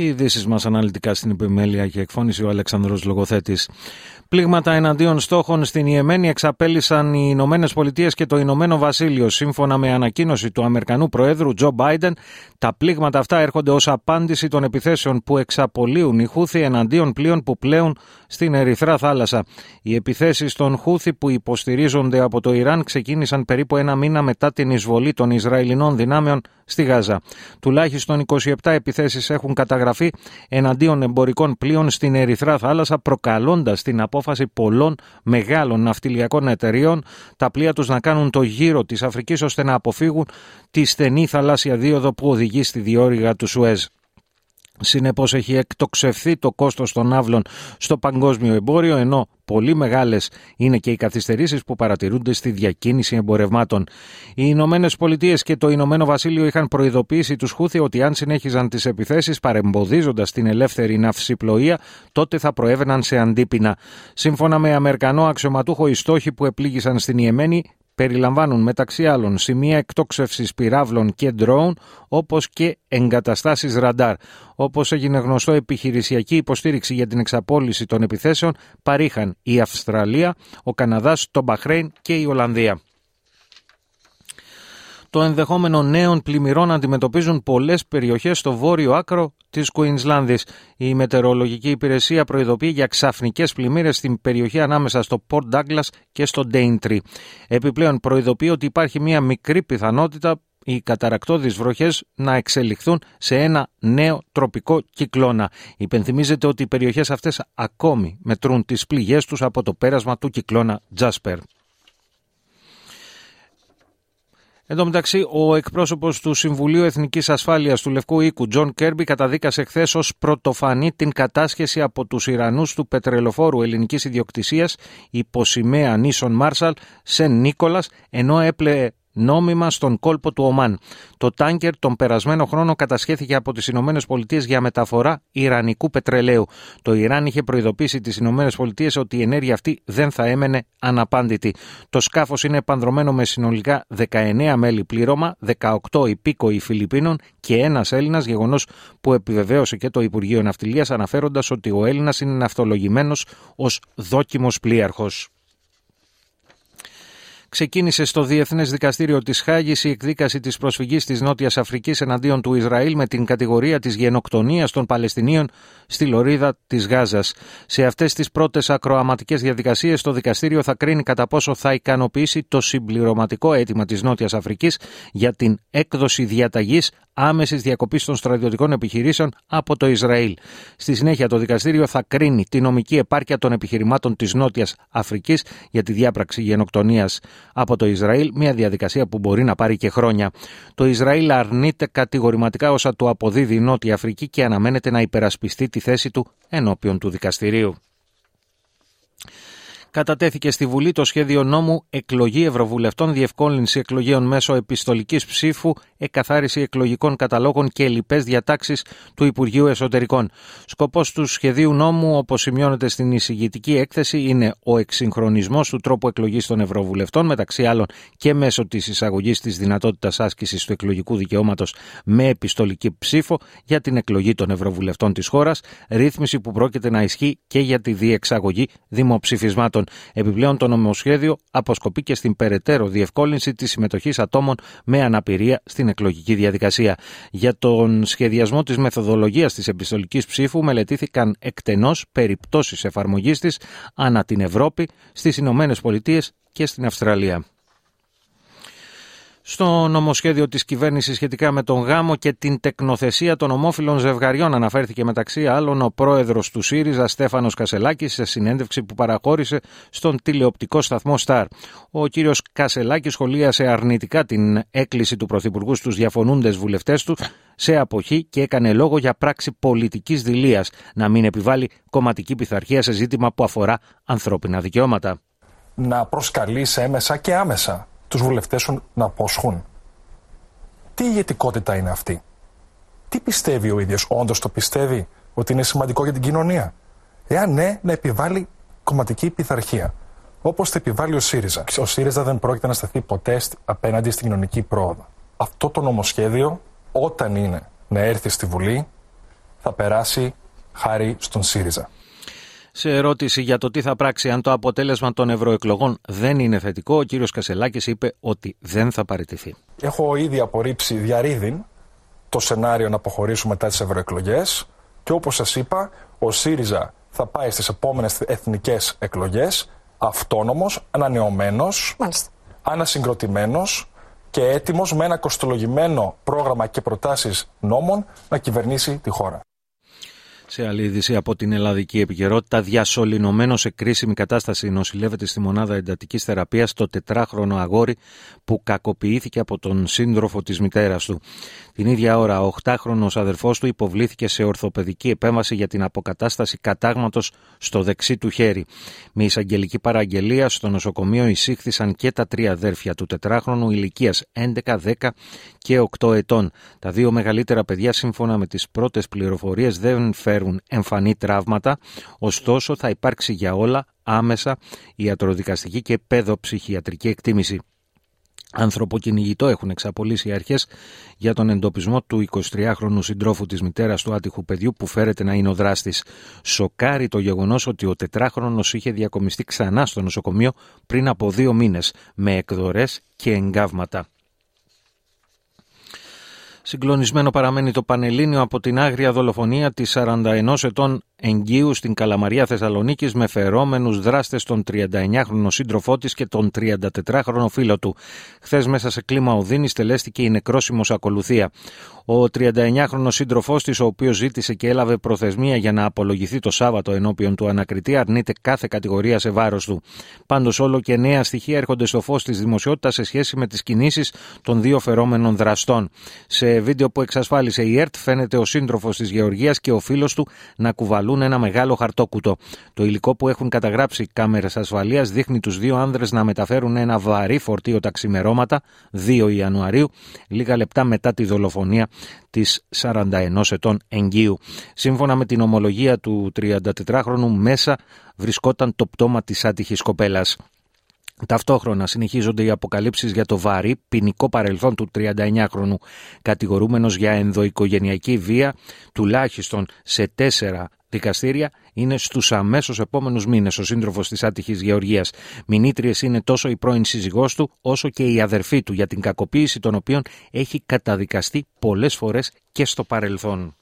Οι ειδήσεις μας αναλυτικά στην επιμέλεια και εκφώνηση ο Αλεξανδρός Λογοθέτης. Πλήγματα εναντίον στόχων στην Ιεμένη εξαπέλυσαν οι Ηνωμένες Πολιτείες και το Ηνωμένο Βασίλειο. Σύμφωνα με ανακοίνωση του Αμερικανού Προέδρου Τζο Μπάιντεν, τα πλήγματα αυτά έρχονται ως απάντηση των επιθέσεων που εξαπολύουν οι Χούθη εναντίον πλοίων που πλέουν στην Ερυθρά θάλασσα. Οι επιθέσεις των Χούθη που υποστηρίζονται από το Ιράν ξεκίνησαν περίπου ένα μήνα μετά την εισβολή των Ισραηλινών δυνάμεων στη Γάζα. Τουλάχιστον 27 επιθέσεις έχουν καταγραφεί εναντίον εμπορικών πλοίων στην Ερυθρά θάλασσα, προκαλώντας την απόφαση πολλών μεγάλων ναυτιλιακών εταιριών τα πλοία τους να κάνουν το γύρο της Αφρικής ώστε να αποφύγουν τη στενή θαλάσσια δίωδο που οδηγεί στη διόρυγα του Σουέζ. Συνεπώς έχει εκτοξευθεί το κόστος των άβλων στο παγκόσμιο εμπόριο, ενώ πολύ μεγάλες είναι και οι καθυστερήσεις που παρατηρούνται στη διακίνηση εμπορευμάτων. Οι Ηνωμένες Πολιτείες και το Ηνωμένο Βασίλειο είχαν προειδοποιήσει τους Χούθη ότι αν συνέχιζαν τις επιθέσεις παρεμποδίζοντας την ελεύθερη ναυσιπλοεία, τότε θα προέβαιναν σε αντίπεινα. Σύμφωνα με Αμερικανό αξιωματούχο, οι στόχοι που επλήγησαν στην Ιεμένη περιλαμβάνουν μεταξύ άλλων σημεία εκτόξευσης πυράβλων και ντρόουν όπως και εγκαταστάσεις ραντάρ. Όπως έγινε γνωστό επιχειρησιακή υποστήριξη για την εξαπόλυση των επιθέσεων παρήχαν η Αυστραλία, ο Καναδάς, το Μπαχρέιν και η Ολλανδία το ενδεχόμενο νέων πλημμυρών αντιμετωπίζουν πολλές περιοχές στο βόρειο άκρο της Κουίνσλάνδη. Η Μετεωρολογική Υπηρεσία προειδοποιεί για ξαφνικές πλημμύρες στην περιοχή ανάμεσα στο Port Douglas και στο Daintree. Επιπλέον, προειδοποιεί ότι υπάρχει μια μικρή πιθανότητα οι καταρακτώδεις βροχές να εξελιχθούν σε ένα νέο τροπικό κυκλώνα. Υπενθυμίζεται ότι οι περιοχές αυτές ακόμη μετρούν τις πληγές τους από το πέρασμα του κυκλώνα Τζάσπερ. Εν τω μεταξύ, ο εκπρόσωπος του Συμβουλίου Εθνικής Ασφάλειας του Λευκού Οίκου, Τζον Κέρμπι, καταδίκασε χθες ως πρωτοφανή την κατάσχεση από τους Ιρανούς του πετρελοφόρου ελληνικής ιδιοκτησίας υποσημαία νήσων Μάρσαλ σε Νίκολας, ενώ έπλεε νόμιμα στον κόλπο του Ομάν. Το τάνκερ τον περασμένο χρόνο κατασχέθηκε από τις Ηνωμένες Πολιτείες για μεταφορά Ιρανικού πετρελαίου. Το Ιράν είχε προειδοποιήσει τις Ηνωμένες Πολιτείες ότι η ενέργεια αυτή δεν θα έμενε αναπάντητη. Το σκάφος είναι πανδρομένο με συνολικά 19 μέλη πλήρωμα, 18 υπήκοοι Φιλιππίνων και ένας Έλληνας, γεγονός που επιβεβαίωσε και το Υπουργείο Ναυτιλίας αναφέροντας ότι ο Έλληνας είναι ναυτολογημένος ως δόκιμος πλοίαρχος ξεκίνησε στο Διεθνές Δικαστήριο της Χάγης η εκδίκαση της προσφυγής της Νότιας Αφρικής εναντίον του Ισραήλ με την κατηγορία της γενοκτονίας των Παλαιστινίων στη λωρίδα της Γάζας. Σε αυτές τις πρώτες ακροαματικές διαδικασίες, το δικαστήριο θα κρίνει κατά πόσο θα ικανοποιήσει το συμπληρωματικό αίτημα της Νότιας Αφρικής για την έκδοση διαταγής άμεσης διακοπής των στρατιωτικών επιχειρήσεων από το Ισραήλ. Στη συνέχεια, το δικαστήριο θα κρίνει τη νομική επάρκεια των επιχειρημάτων της Νότιας Αφρικής για τη διάπραξη γενοκτονίας από το Ισραήλ, μια διαδικασία που μπορεί να πάρει και χρόνια. Το Ισραήλ αρνείται κατηγορηματικά όσα του αποδίδει η Νότια Αφρική και αναμένεται να υπερασπιστεί τη θέση του ενώπιον του δικαστηρίου κατατέθηκε στη Βουλή το σχέδιο νόμου Εκλογή Ευρωβουλευτών, Διευκόλυνση Εκλογέων μέσω επιστολικής ψήφου, Εκαθάριση εκλογικών καταλόγων και λοιπές διατάξεις του Υπουργείου Εσωτερικών. Σκοπός του σχεδίου νόμου, όπως σημειώνεται στην εισηγητική έκθεση, είναι ο εξυγχρονισμός του τρόπου εκλογής των Ευρωβουλευτών, μεταξύ άλλων και μέσω της εισαγωγής της δυνατότητας άσκησης του εκλογικού δικαιώματος με επιστολική ψήφο για την εκλογή των Ευρωβουλευτών της χώρας, ρύθμιση που πρόκειται να ισχύει και για τη διεξαγωγή δημοψηφισμάτων. Επιπλέον, το νομοσχέδιο αποσκοπεί και στην περαιτέρω διευκόλυνση της συμμετοχής ατόμων με αναπηρία στην εκλογική διαδικασία. Για τον σχεδιασμό της μεθοδολογίας της επιστολικής ψήφου μελετήθηκαν εκτενώς περιπτώσεις εφαρμογής της ανά την Ευρώπη, στις Ηνωμένες Πολιτείες και στην Αυστραλία στο νομοσχέδιο της κυβέρνησης σχετικά με τον γάμο και την τεκνοθεσία των ομόφυλων ζευγαριών αναφέρθηκε μεταξύ άλλων ο πρόεδρος του ΣΥΡΙΖΑ Στέφανος Κασελάκης σε συνέντευξη που παραχώρησε στον τηλεοπτικό σταθμό ΣΤΑΡ. Ο κύριος Κασελάκης σχολίασε αρνητικά την έκκληση του Πρωθυπουργού στους διαφωνούντες βουλευτές του σε αποχή και έκανε λόγο για πράξη πολιτικής δηλίας να μην επιβάλλει κομματική πειθαρχία σε ζήτημα που αφορά ανθρώπινα δικαιώματα. Να προσκαλείς έμεσα και άμεσα τους βουλευτές σου να αποσχούν. Τι ηγετικότητα είναι αυτή; Τι πιστεύει ο ίδιος, όντως το πιστεύει ότι είναι σημαντικό για την κοινωνία; Εάν ναι, να επιβάλλει κομματική πειθαρχία. Όπως θα επιβάλλει ο ΣΥΡΙΖΑ. Ο ΣΥΡΙΖΑ δεν πρόκειται να σταθεί ποτέ απέναντι στην κοινωνική πρόοδο. Αυτό το νομοσχέδιο, όταν είναι να έρθει στη Βουλή, θα περάσει χάρη στον ΣΥΡΙΖΑ. Σε ερώτηση για το τι θα πράξει αν το αποτέλεσμα των ευρωεκλογών δεν είναι θετικό, ο κύριος Κασελάκης είπε ότι δεν θα παραιτηθεί. Έχω ήδη απορρίψει διαρρήδην το σενάριο να αποχωρήσουμε μετά τις ευρωεκλογές και όπως σας είπα, ο ΣΥΡΙΖΑ θα πάει στις επόμενες εθνικές εκλογές αυτόνομος, ανανεωμένος, ανασυγκροτημένος και έτοιμος με ένα κοστολογημένο πρόγραμμα και προτάσεις νόμων να κυβερνήσει τη χώρα. Σε άλλη είδηση από την ελλαδική επικαιρότητα, διασωληνωμένο σε κρίσιμη κατάσταση νοσηλεύεται στη μονάδα εντατικής θεραπείας το τετράχρονο αγόρι που κακοποιήθηκε από τον σύντροφο της μητέρας του. Την ίδια ώρα, ο 8χρονο αδερφός του υποβλήθηκε σε ορθοπαιδική επέμβαση για την αποκατάσταση κατάγματος στο δεξί του χέρι. Με εισαγγελική παραγγελία στο νοσοκομείο εισήχθησαν και τα τρία αδέρφια του τετράχρονου ηλικίας 11, 10 και 8 ετών. Τα δύο μεγαλύτερα παιδιά, σύμφωνα με τις πρώτες πληροφορίες, δεν φέρουν εμφανή τραύματα, ωστόσο θα υπάρξει για όλα άμεσα ιατροδικαστική και παιδοψυχιατρική εκτίμηση. Ανθρωποκυνηγητό έχουν εξαπολύσει οι αρχές για τον εντοπισμό του 23χρονου συντρόφου της μητέρας του άτυχου παιδιού που φέρεται να είναι ο δράστης. Σοκάρει το γεγονός ότι ο τετράχρονος είχε διακομιστεί ξανά στο νοσοκομείο πριν από δύο μήνες με εκδορές και εγκάβματα. Συγκλονισμένο παραμένει το Πανελλήνιο από την άγρια δολοφονία της 41 ετών εγγύου στην Καλαμαρία Θεσσαλονίκης με φερόμενους δράστες τον 39χρονο σύντροφό της και τον 34χρονο φίλο του. Χθες μέσα σε κλίμα οδύνης τελέστηκε η νεκρόσιμος ακολουθία. Ο 39χρονο σύντροφός της, ο οποίος ζήτησε και έλαβε προθεσμία για να απολογηθεί το Σάββατο ενώπιον του ανακριτή, αρνείται κάθε κατηγορία σε βάρος του. Πάντως, όλο και νέα στοιχεία έρχονται στο φως της δημοσιότητας σε σχέση με τις κινήσεις των δύο φερόμενων δραστών. Σε βίντεο που εξασφάλισε η ΕΡΤ, φαίνεται ο σύντροφος της Γεωργίας και ο φίλος του να κουβαλούν ένα μεγάλο χαρτόκουτο. Το υλικό που έχουν καταγράψει κάμερες ασφαλείας δείχνει τους δύο άνδρες να μεταφέρουν ένα βαρύ φορτίο ταξιμερώματα 2 Ιανουαρίου, λίγα λεπτά μετά τη δολοφονία της 41 ετών εγγύου. Σύμφωνα με την ομολογία του 34χρονου μέσα βρισκόταν το πτώμα της άτυχης κοπέλας. Ταυτόχρονα συνεχίζονται οι αποκαλύψεις για το βαρύ ποινικό παρελθόν του 39χρονου κατηγορούμενος για ενδοοικογενειακή βία τουλάχιστον σε τέσσερα δικαστήρια είναι στους αμέσως επόμενους μήνες ο σύντροφος της άτυχης Γεωργίας. Μηνύτριε είναι τόσο η πρώην σύζυγός του, όσο και η αδερφή του, για την κακοποίηση των οποίων έχει καταδικαστεί πολλές φορές και στο παρελθόν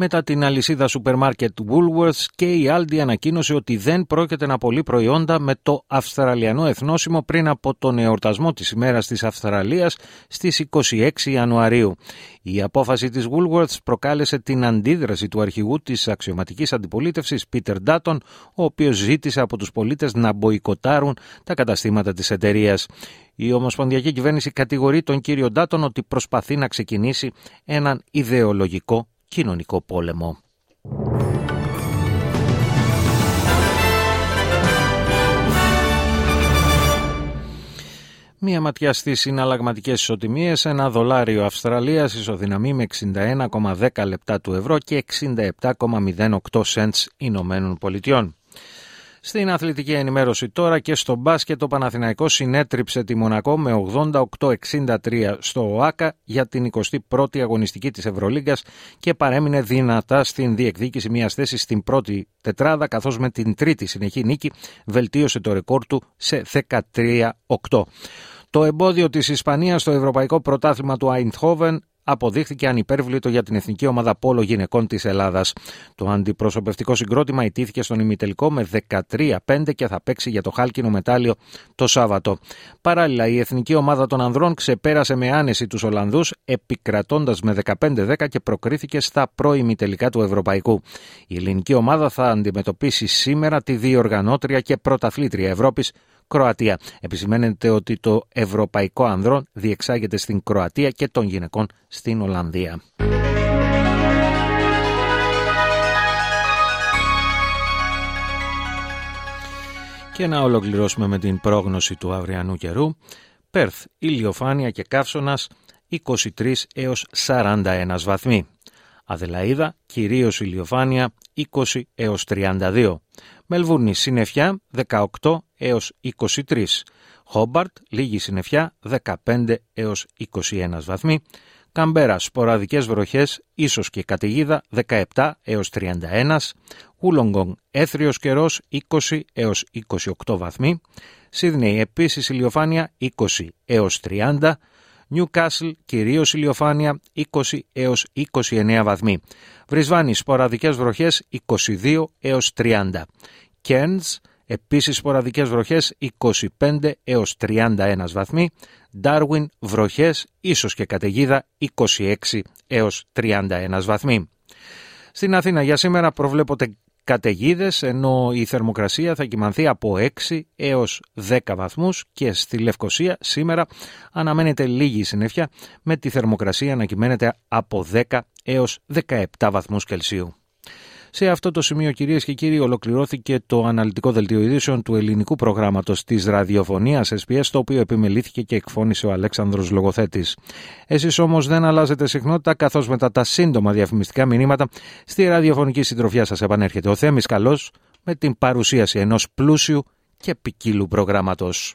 μετά την αλυσίδα σούπερ μάρκετ Woolworths και η Aldi ανακοίνωσε ότι δεν πρόκειται να πωλεί προϊόντα με το Αυστραλιανό εθνόσημο πριν από τον εορτασμό της ημέρας της Αυστραλίας στις 26 Ιανουαρίου. Η απόφαση της Woolworths προκάλεσε την αντίδραση του αρχηγού της αξιωματικής αντιπολίτευσης Peter Dutton, ο οποίος ζήτησε από τους πολίτες να μποϊκοτάρουν τα καταστήματα της εταιρείας. Η Ομοσπονδιακή Κυβέρνηση κατηγορεί τον κύριο Ντάτον ότι προσπαθεί να ξεκινήσει έναν ιδεολογικό κοινωνικό πόλεμο. Μία ματιά στις συναλλαγματικές ισοτιμίες. Ένα δολάριο Αυστραλίας ισοδυναμεί με 61,10 λεπτά του ευρώ και 67,08 cents Ηνωμένων Πολιτειών. Στην αθλητική ενημέρωση τώρα και στο μπάσκετ το Παναθηναϊκός συνέτριψε τη Μονακό με 88-63 στο ΟΑΚΑ για την 21η αγωνιστική της Ευρωλίγκας και παρέμεινε δυνατά στην διεκδίκηση μιας θέσης στην πρώτη τετράδα καθώς με την τρίτη συνεχή νίκη βελτίωσε το ρεκόρ του σε 13-8. Το εμπόδιο της Ισπανίας στο Ευρωπαϊκό Πρωτάθλημα του Αϊντχόβεν αποδείχθηκε ανυπέρβλητο για την εθνική ομάδα πόλο γυναικών της Ελλάδας. Το αντιπροσωπευτικό συγκρότημα ιτήθηκε στον ημιτελικό με 13-5 και θα παίξει για το χάλκινο μετάλλιο το Σάββατο. Παράλληλα, η εθνική ομάδα των ανδρών ξεπέρασε με άνεση τους Ολλανδούς, επικρατώντας με 15-10 και προκρίθηκε στα προημιτελικά του Ευρωπαϊκού. Η ελληνική ομάδα θα αντιμετωπίσει σήμερα τη διοργανώτρια και πρωταθλήτρια Ευρώπης Κροατία. Επισημαίνεται ότι το Ευρωπαϊκό Ανδρών διεξάγεται στην Κροατία και των γυναικών στην Ολλανδία. Και να ολοκληρώσουμε με την πρόγνωση του αυριανού καιρού. Πέρθ, ηλιοφάνεια και καύσωνας 23 έως 41 βαθμοί. Αδελαίδα, κυρίως ηλιοφάνεια 20 έως 32. Μελβούρνη, συννεφιά 18 έως 23. Χόμπαρτ, λίγη συννεφιά 15 έως 21 βαθμοί. Καμπέρα, σποραδικές βροχές, ίσως και καταιγίδα 17 έως 31. Ούλογκογκ, έθριος καιρός 20 έως 28 βαθμοί. Σίδνεϊ, επίσης ηλιοφάνεια 20 έως 30. Νιουκάσλ, κυρίως ηλιοφάνεια 20 έως 29 βαθμοί. Βρισβάνη, σποραδικές βροχές 22 έως 30. Κέρνς, επίσης σποραδικές βροχές 25 έως 31 βαθμοί. Ντάρουιν, βροχές, ίσως και καταιγίδα 26 έως 31 βαθμοί. Στην Αθήνα για σήμερα προβλέπονται καταιγίδες, ενώ η θερμοκρασία θα κοιμανθεί από 6 έως 10 βαθμούς και στη Λευκοσία σήμερα αναμένεται λίγη συννεφιά με τη θερμοκρασία να κυμαίνεται από 10 έως 17 βαθμούς Κελσίου. Σε αυτό το σημείο κυρίες και κύριοι ολοκληρώθηκε το αναλυτικό δελτίο ειδήσεων του ελληνικού προγράμματος της ραδιοφωνίας SPS το οποίο επιμελήθηκε και εκφώνησε ο Αλέξανδρος Λογοθέτης. Εσείς όμως δεν αλλάζετε συχνότητα καθώς μετά τα σύντομα διαφημιστικά μηνύματα στη ραδιοφωνική συντροφιά σας επανέρχεται ο Θέμης Καλός με την παρουσίαση ενός πλούσιου και ποικίλου προγράμματος.